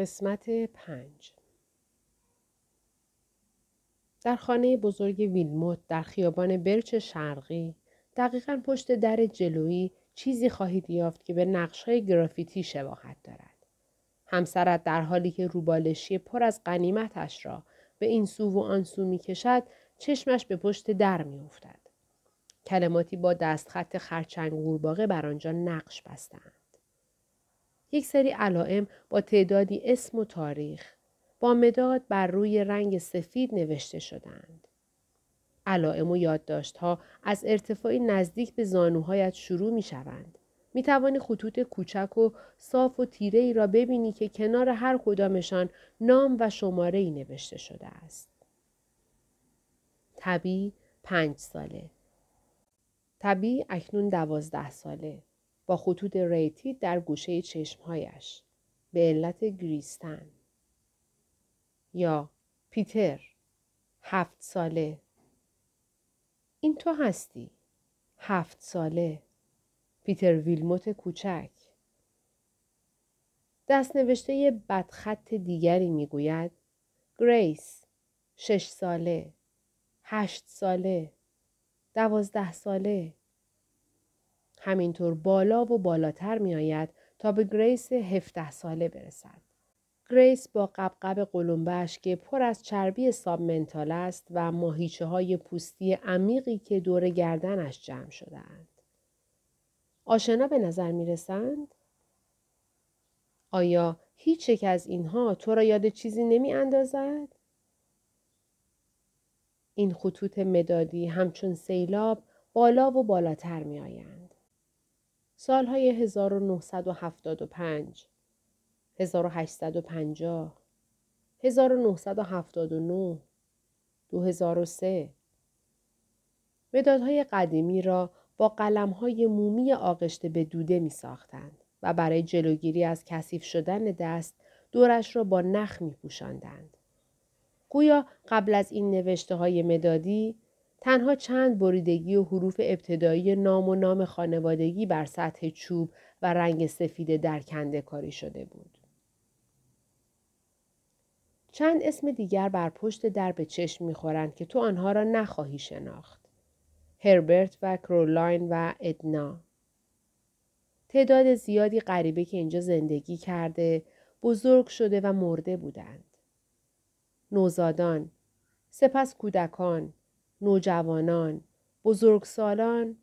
قسمت پنج در خانه بزرگ ویلموت در خیابان برچ شرقی دقیقا پشت در جلویی چیزی خواهید یافت که به نقشهای گرافیتی شباهت دارد. همسرت در حالی که روبالشی پر از قنیمتش را به این سو و آن سو می کشد چشمش به پشت در می افتد. کلماتی با دستخط خرچنگ قورباغه بر آنجا نقش بستند. یک سری علائم با تعدادی اسم و تاریخ با مداد بر روی رنگ سفید نوشته شدند. علائم و یادداشتها از ارتفاعی نزدیک به زانوهایت شروع می شوند. می توانی خطوط کوچک و صاف و تیره ای را ببینی که کنار هر کدامشان نام و شماره ای نوشته شده است. طبی پنج ساله. طبی اکنون دوازده ساله. با خطوط ریزی در گوشه چشمهایش. به علت گریستن. یا پیتر هفت ساله. این تو هستی. هفت ساله. پیتر ویلموت کوچک. دست نوشته بدخط دیگری می‌گوید. گریس شش ساله. هشت ساله. دوازده ساله. همینطور بالا و بالاتر می آید تا به گریس 17 ساله برسد. گریس با قبقب قلمبش که پر از چربی submental است و ماهیچه های پوستی عمیقی که دور گردنش جمع شدهاند. آشنا به نظر می رسند؟ آیا هیچ یک از اینها تو را یاد چیزی نمی اندازد؟ این خطوط مدادی همچون سیلاب بالا و بالاتر می آیند. سالهای 1975 1850 1979 2003 مدادهای قدیمی را با قلمهای مومی آغشته به دوده می ساختند و برای جلوگیری از کثیف شدن دست دورش را با نخ می پوشندند. گویا قبل از این نوشته های مدادی تنها چند بریدگی و حروف ابتدایی نام و نام خانوادگی بر سطح چوب و رنگ سفید درکنده کاری شده بود. چند اسم دیگر بر پشت در به چشم می‌خورند که تو آنها را نخواهی شناخت. هربرت و کرولاین و ادنا. تعداد زیادی غریبه که اینجا زندگی کرده، بزرگ شده و مرده بودند. نوزادان، سپس کودکان، نوجوانان، بزرگسالان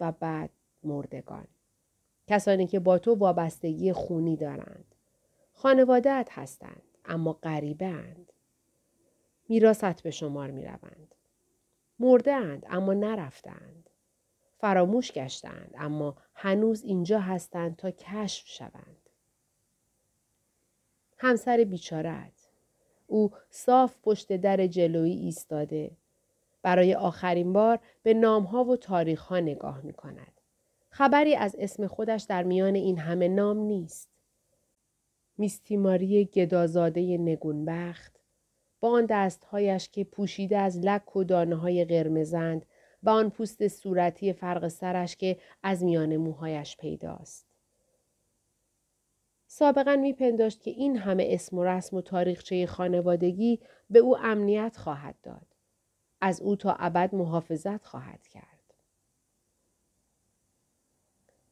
و بعد مردگان. کسانی که با تو وابستگی خونی دارند. خانوادت هستند اما غریبه اند. میراست به شمار می روند. مرده اند اما نرفتند. فراموش گشتند اما هنوز اینجا هستند تا کشف شوند. همسر بیچارت. او صاف پشت در جلویی ایستاده برای آخرین بار به نامها و تاریخها نگاه می کند. خبری از اسم خودش در میان این همه نام نیست. میستیماری گدازاده نگونبخت با آن دستهایش که پوشیده از لک و دانه های قرمزند و آن پوست صورتی فرق سرش که از میان موهایش پیداست. سابقا میپنداشت که این همه اسم و رسم و تاریخچه خانوادگی به او امنیت خواهد داد. از او تا ابد محافظت خواهد کرد.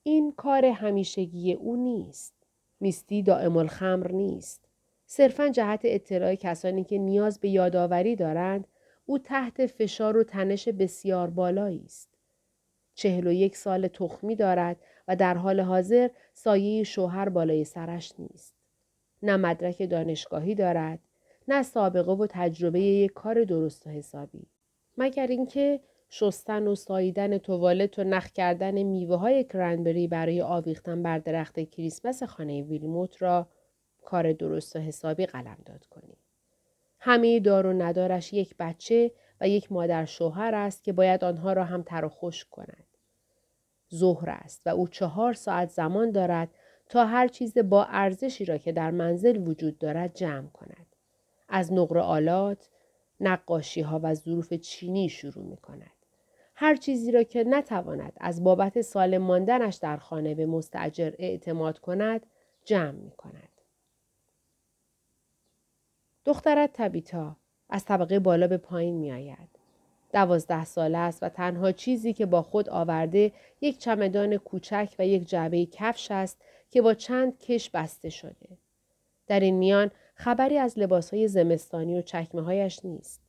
این کار همیشگی او نیست. میستی دائم الخمر نیست. صرفا جهت اطلاع کسانی که نیاز به یادآوری دارند او تحت فشار و تنش بسیار بالایی است. چهل و یک سال تخمی دارد و در حال حاضر سایه شوهر بالای سرش نیست. نه مدرک دانشگاهی دارد، نه سابقه و تجربه یک کار درست و حسابی. مگر اینکه شستن و ساییدن توالت و نخ کردن میوه های کرنبری برای آویختن بر درخت کریسمس خانه ویلموت را کار درست و حسابی داد کنی. همه دار و ندارش یک بچه و یک مادر شوهر است که باید آنها را هم تر و خوش کند. ظهر است و او چهار ساعت زمان دارد تا هر چیز با ارزشی را که در منزل وجود دارد جمع کند. از نقر آلات، نقاشی ها و ظروف چینی شروع می کند. هر چیزی را که نتواند از بابت سالم ماندنش در خانه به مستجر اعتماد کند جمع می کند. دخترت تبیتا از طبقه بالا به پایین می آید. دوازده ساله است و تنها چیزی که با خود آورده یک چمدان کوچک و یک جعبه کفش است که با چند کش بسته شده. در این میان خبری از لباسهای زمستانی و چکمه هایش نیست.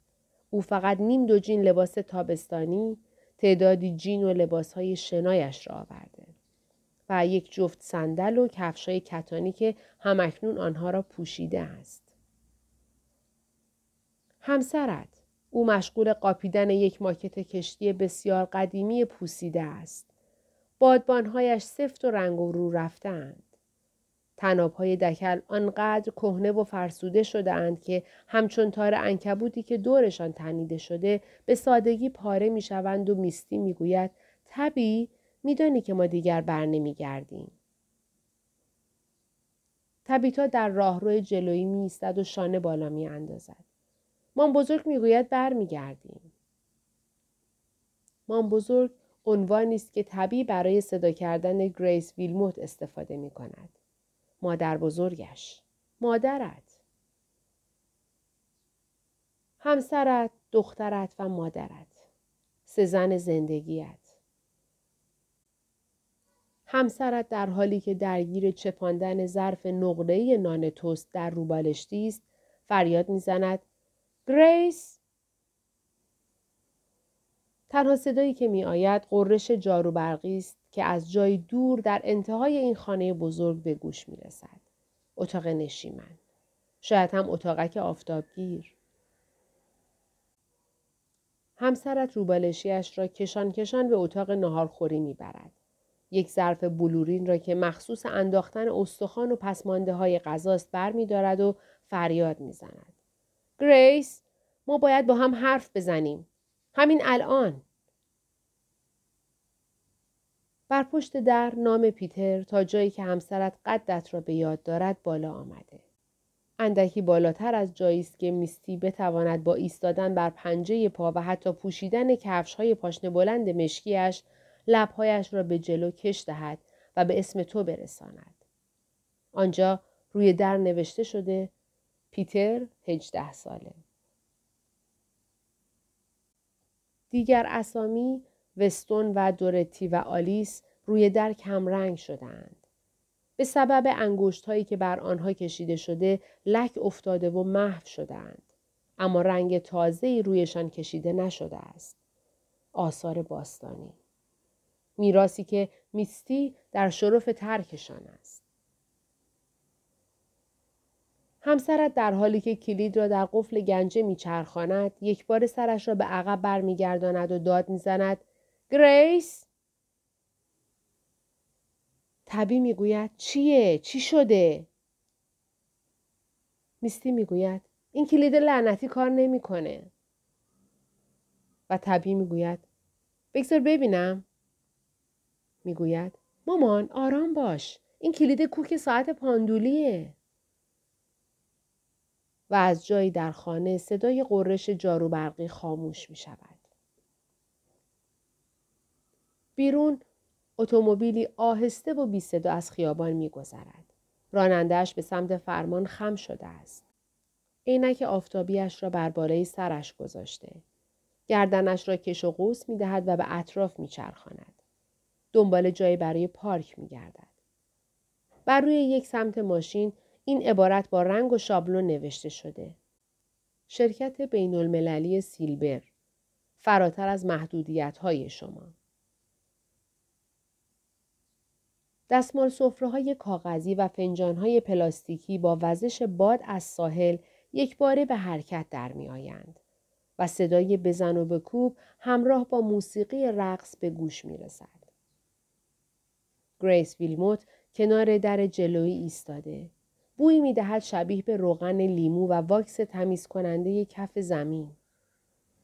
او فقط نیم دو جین لباس تابستانی، تعدادی جین و لباسهای شنایش را آورده. و یک جفت صندل و کفشای کتانی که همکنون آنها را پوشیده است. همسرت او مشغول قاپیدن یک ماکت کشتی بسیار قدیمی پوسیده است. بادبانهایش سفت و رنگ و رو رفتند. تنابهای دکل آنقدر کهنه و فرسوده شده اند که همچون تار انکبوتی که دورشان تنیده شده به سادگی پاره می شوند و میستی می گوید تبی میدانی که ما دیگر بر نمی گردیم. تبیتا در راهرو جلویی می ایستد و شانه بالا می اندازد. مام بزرگ می‌گوید برمیگردیم. مام بزرگ عنوانی است که طبیعی برای صدا کردن گریس ویلموت استفاده می کند. مادر بزرگش. مادرت. همسرت، دخترت و مادرت. سه زن زندگیت. همسرت در حالی که درگیر چپاندن ظرف نقره‌ای نان توست در روبالشتی است فریاد می‌زند گریس تنها صدایی که می آید قررش جارو برقی است که از جای دور در انتهای این خانه بزرگ به گوش می رسد. اتاق نشیمن. شاید هم اتاقک آفتابگیر. همسرت روبالشیش را کشان کشان به اتاق نهارخوری می برد. یک ظرف بلورین را که مخصوص انداختن استخوان و پسمانده های غذاست بر می دارد و فریاد می زند. گریس ما باید با هم حرف بزنیم. همین الان. بر پشت در نام پیتر تا جایی که همسرت قدت را به یاد دارد بالا آمده. اندکی بالاتر از جایی است که میستی بتواند با ایستادن بر پنجه پا و حتی پوشیدن کفش های پاشنه بلند مشکیش لبهایش را به جلو کش دهد و به اسم تو برساند. آنجا روی در نوشته شده پیتر هجده ساله. دیگر اسامی وستون و دورتی و آلیس روی در رنگ شدند. به سبب انگشت هایی که بر آنها کشیده شده لک افتاده و محو شدند. اما رنگ تازه رویشان کشیده نشده است. آثار باستانی. میراسی که میستی در شرف ترکشان است. همسرت در حالی که کلید را در قفل گنجه میچرخاند یک بار سرش را به عقب برمیگرداند و داد می‌زند گریس تبی می‌گوید چیه؟ چی شده؟ میستی می‌گوید این کلید لعنتی کار نمی‌کنه. و تبی می‌گوید بگذار ببینم. می‌گوید مامان آرام باش. این کلید کوک ساعت پاندولیه. و از جایی در خانه صدای قررش جارو برقی خاموش می شود. بیرون اتومبیلی آهسته و بی صدا از خیابان می گذرد. رانندهش به سمت فرمان خم شده است. عینک آفتابیش را بر بالای سرش گذاشته. گردنش را کش و قوس می دهد و به اطراف می چرخاند. دنبال جایی برای پارک می گردد. بر روی یک سمت ماشین این عبارت با رنگ و شابلون نوشته شده. شرکت بین المللی سیلبر فراتر از محدودیت های شما. دستمال سفره های کاغذی و فنجان های پلاستیکی با وزش باد از ساحل یک باره به حرکت در می آیند و صدای بزن و بکوب همراه با موسیقی رقص به گوش می رسد. گریس ویلموت کنار در جلویی ایستاده. بویی می دهد شبیه به روغن لیمو و واکس تمیز کننده کف زمین.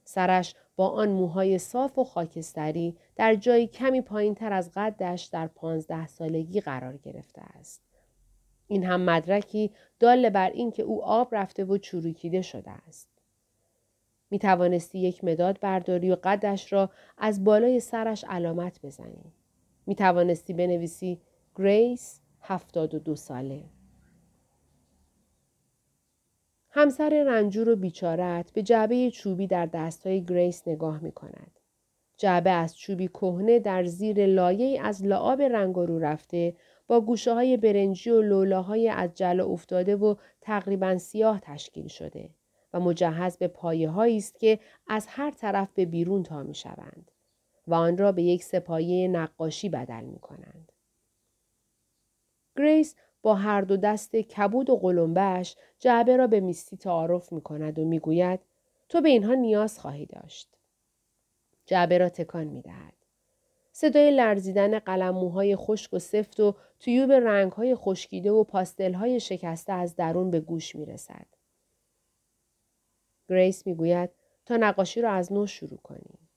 سرش با آن موهای صاف و خاکستری در جایی کمی پایین تر از قدش در پانزده سالگی قرار گرفته است. این هم مدرکی دال بر این که او آب رفته و چروکیده شده است. می توانستی یک مداد برداری و قدش را از بالای سرش علامت بزنی. می توانستی بنویسی گریس هفتاد و دو ساله. همسر رنجور و بیچارت به جعبه چوبی در دستهای گریس نگاه می کند. جعبه از چوبی کهنه در زیر لایه از لعاب رنگ رو رفته با گوشه های برنجی و لولاهای از جل افتاده و تقریبا سیاه تشکیل شده و مجهز به پایه است که از هر طرف به بیرون تا می شوند و آن را به یک سپایه نقاشی بدل می کنند. گریس با هر دو دست کبود و قلمبش جعبه را به میستی تعارف می کند و می گوید تو به اینها نیاز خواهی داشت. جعبه را تکان می دهد. صدای لرزیدن قلموهای خشک و سفت و تیوب رنگهای خشکیده و پاستلهای شکسته از درون به گوش می رسد. گریس می گوید تا نقاشی را از نو شروع کنیم.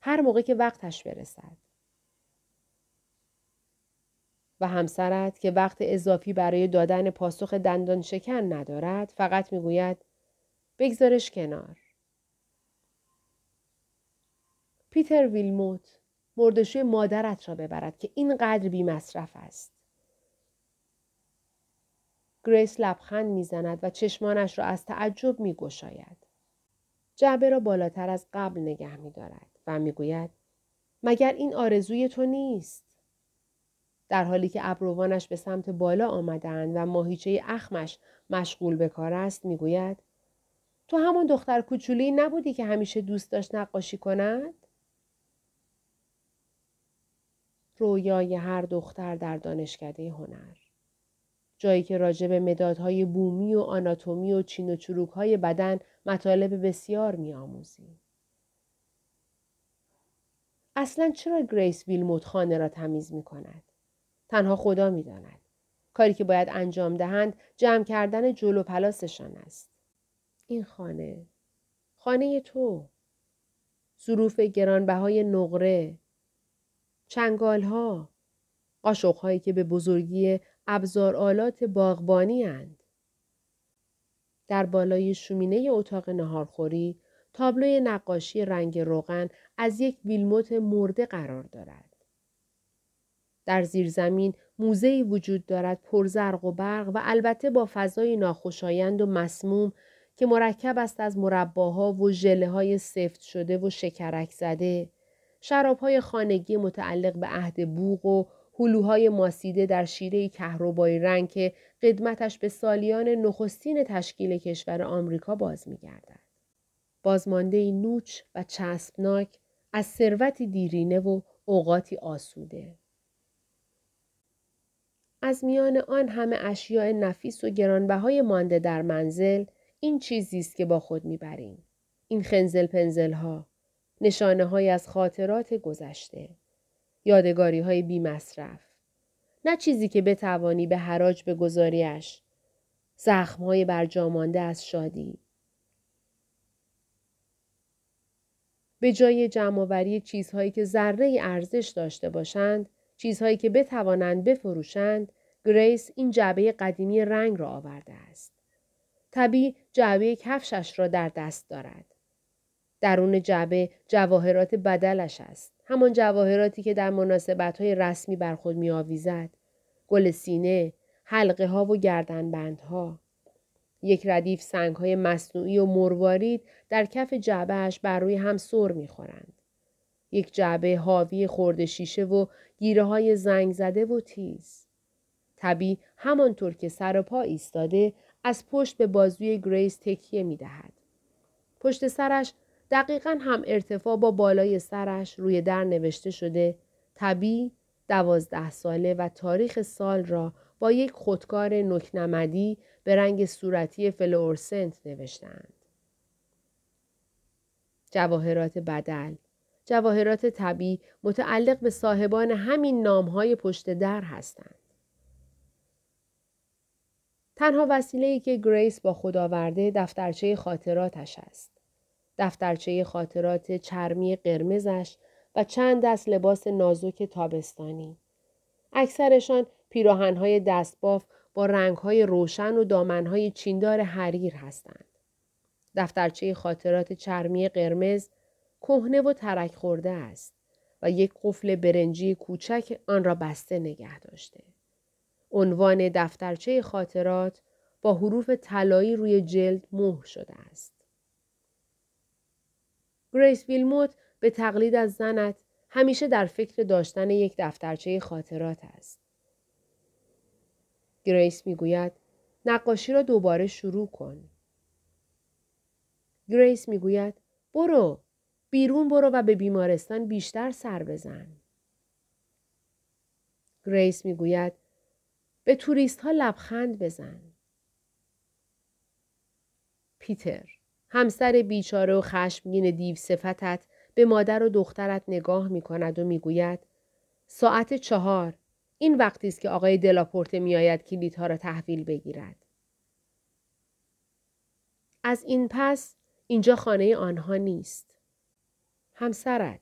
هر موقع که وقتش برسد. و همسرت که وقت اضافی برای دادن پاسخ دندان شکن ندارد فقط می‌گوید بگذارش کنار. پیتر ویلموت مردشوی مادرت را ببرد که اینقدر بی مصرف است. گریس لبخند می‌زند و چشمانش را از تعجب می گشاید. جعبه را بالاتر از قبل نگه می دارد و می‌گوید مگر این آرزوی تو نیست؟ در حالی که ابروانش به سمت بالا آمدند و ماهیچه اخمش مشغول به کار است می‌گوید تو همون دختر کوچولی نبودی که همیشه دوست داشت نقاشی کند؟ رویای هر دختر در دانشکده هنر. جایی که راجع به مدادهای بومی و آناتومی و چین و چروک های بدن مطالب بسیار می آموزی. اصلا چرا گریس ویلموت خانه را تمیز می کند؟ تنها خدا می داند. کاری که باید انجام دهند جمع کردن جلو پلاسشان است. این خانه. خانه تو. ظروف گرانبهای نقره. چنگال ها. قاشق هایی که به بزرگی ابزار آلات باغبانی هند. در بالای شومینه اتاق نهارخوری تابلوی نقاشی رنگ روغن از یک ویلموت مرده قرار دارد. در زیرزمین موزهی وجود دارد پرزرق و برق و البته با فضای ناخوشایند و مسموم که مرکب است از مرباها و ژله های سفت شده و شکرک زده، شرابهای خانگی متعلق به عهد بوغ و هلوهای ماسیده در شیره کهربایی رنگ که قدمتش به سالیان نخستین تشکیل کشور آمریکا باز میگردد. بازمانده نوچ و چسبناک از ثروتی دیرینه و اوقاتی آسوده. از میان آن همه اشیاء نفیس و گرانبهای مانده در منزل این چیزی است که با خود می‌بریم. این خنزل پنزل ها. نشانه های از خاطرات گذشته. یادگاری های بی مصرف. نه چیزی که بتوانی به حراج به گذاریش. زخم های برجامانده از شادی. به جای جمعآوری چیزهایی که ذره ارزش داشته باشند، چیزهایی که بتوانند بفروشند، گریس این جعبه قدیمی رنگ را آورده است. طبی جعبه کفشش را در دست دارد. درون جعبه جواهرات بدلش است. همان جواهراتی که در مناسبت های رسمی بر خود می آویزد. گل سینه، حلقه ها و ها. یک ردیف سنگ های مصنوعی و مروارید در کف جعبهش بر روی هم سر می خورند. یک جعبه حاوی خورده شیشه و گیره های زنگ زده و تیز. طبی همانطور که سر و پا ایستاده از پشت به بازوی گریس تکیه می دهد. پشت سرش دقیقا هم ارتفاع با بالای سرش روی در نوشته شده طبی دوازده ساله و تاریخ سال را با یک خودکار نوک نمدی به رنگ صورتی فلورسنت نوشتند. جواهرات بدل جواهرات طبی متعلق به صاحبان همین نامهای پشت در هستند. تنها وسیله که گریس با خود آورده دفترچه خاطراتش است. دفترچه خاطرات چرمی قرمزش و چند دست لباس نازک تابستانی. اکثرشان پیراهنهای دستباف با رنگهای روشن و دامنهای چیندار حریر هستند. دفترچه خاطرات چرمی قرمز کهنه و ترک خورده است و یک قفل برنجی کوچک آن را بسته نگه داشته. عنوان دفترچه خاطرات با حروف طلایی روی جلد مهر شده است. گریس ویلموت به تقلید از زنت همیشه در فکر داشتن یک دفترچه خاطرات است. گریس می‌گوید نقاشی را دوباره شروع کن. گریس می‌گوید برو بیرون برو و به بیمارستان بیشتر سر بزن. گریس می‌گوید به توریست ها لبخند بزن. پیتر همسر بیچاره و خشمگین دیو صفتت به مادر و دخترت نگاه می کند و می‌گوید ساعت چهار این وقتی است که آقای دلاپورته میآید کلیدها را تحویل بگیرد. از این پس اینجا خانه آنها نیست. همسرت.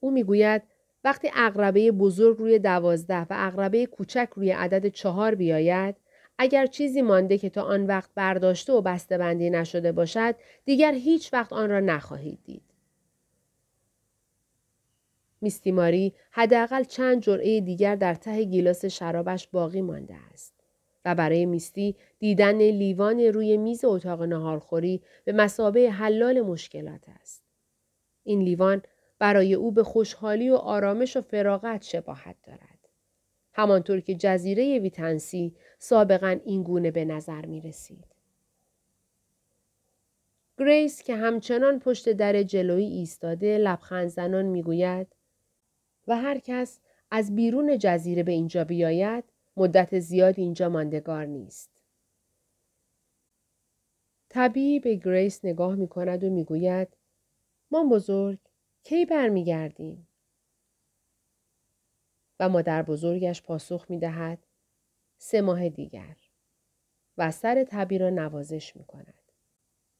او می‌گوید وقتی اقربه بزرگ روی دوازده و اقربه کوچک روی عدد چهار بیاید اگر چیزی مانده که تا آن وقت برداشته و بسته بندی نشده باشد دیگر هیچ وقت آن را نخواهید دید. میستیماری حداقل چند جرعه دیگر در ته گیلاس شرابش باقی مانده است. و برای میستی دیدن لیوان روی میز اتاق نهارخوری به مسابه حلال مشکلات است. این لیوان برای او به خوشحالی و آرامش و فراغت شباهت دارد. همانطور که جزیره ویتنسی سابقا این گونه به نظر می رسید. گریس که همچنان پشت در جلویی ایستاده لبخند زنان می گوید و هر کس از بیرون جزیره به اینجا بیاید مدت زیاد اینجا ماندگار نیست. تبی به گریس نگاه می کند و می گوید مامان بزرگ کی برمیگردی؟ و مادر بزرگش پاسخ می دهد سه ماه دیگر و سر تبی را نوازش می کند.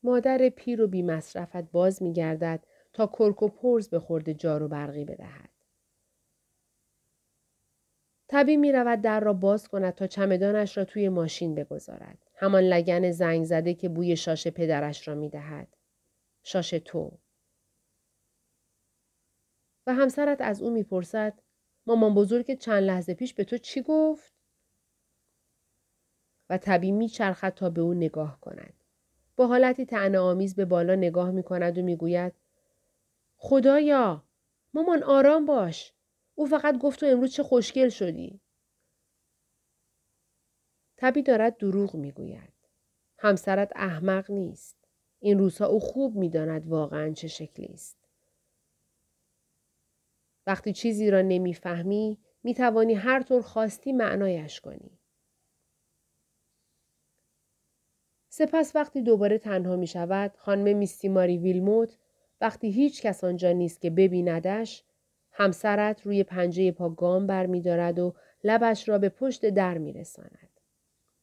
مادر پیر و بی مصرفت باز می گردد تا کرک و پرز به خورد جارو برقی بدهد. تبی می رود در را باز کند تا چمدانش را توی ماشین بگذارد. همان لگن زنگ زده که بوی شاش پدرش را می دهد. شاش تو. و همسرت از او می‌پرسد مامان بزرگ چند لحظه پیش به تو چی گفت؟ و طبی میچرخد تا به او نگاه کند. با حالتی تعنه به بالا نگاه می کند و می‌گوید خدایا مامان آرام باش او فقط گفت تو امروز چه خوشگل شدی. تبی دارد دروغ می‌گوید. همسرت احمق نیست. این روزها او خوب می‌داند واقعا چه شکلی است. وقتی چیزی را نمی‌فهمی می توانی هر طور خواستی معنایش کنی. سپس وقتی دوباره تنها می شود خانم میستیماری ویلموت وقتی هیچ کس آنجا نیست که ببیندش همسرت روی پنجه پا گام بر می دارد و لبش را به پشت در می رساند.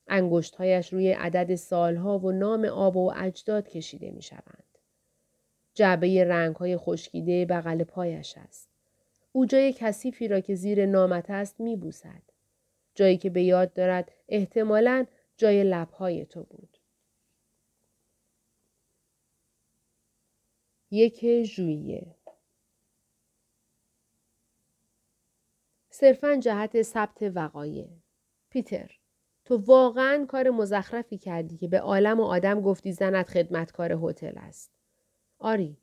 انگشتهایش روی عدد سالها و نام آب و اجداد کشیده می شوند. جعبه رنگ های خشکیده بغل پایش است. او جای کثیفی را که زیر نامت است می بوسد. جایی که به یاد دارد احتمالا جای لبهای تو بود. یک ژوئیه صرفا جهت ثبت وقایع پیتر تو واقعا کار مزخرفی کردی که به عالم و آدم گفتی زنت خدمتکار هتل است آری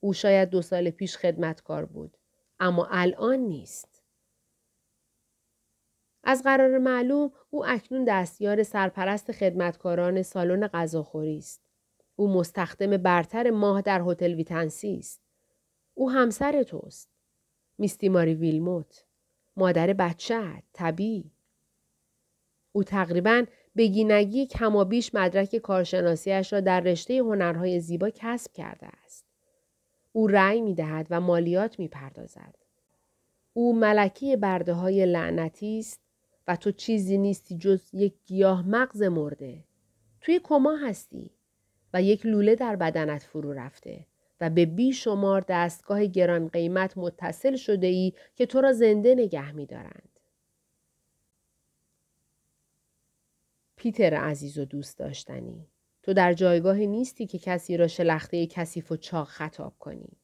او شاید دو سال پیش خدمتکار بود اما الان نیست. از قرار معلوم او اکنون دستیار سرپرست خدمتکاران سالن غذاخوری است. او مستخدم برتر ماه در هتل ویتنسی است. او همسر توست. میستی ماری ویلموت. مادر بچه طبیعی. او تقریبا بگینگی کمابیش مدرک کارشناسیش را در رشته هنرهای زیبا کسب کرده است. او رأی می دهد و مالیات می پردازد. او ملکی برده های لعنتی است و تو چیزی نیستی جز یک گیاه مغز مرده. توی کما هستی و یک لوله در بدنت فرو رفته و به بیشمار دستگاه گران قیمت متصل شده ای که تو را زنده نگه می دارند. پیتر عزیز و دوست داشتنی تو در جایگاه نیستی که کسی را شلخته کثیف و چاق خطاب کنی.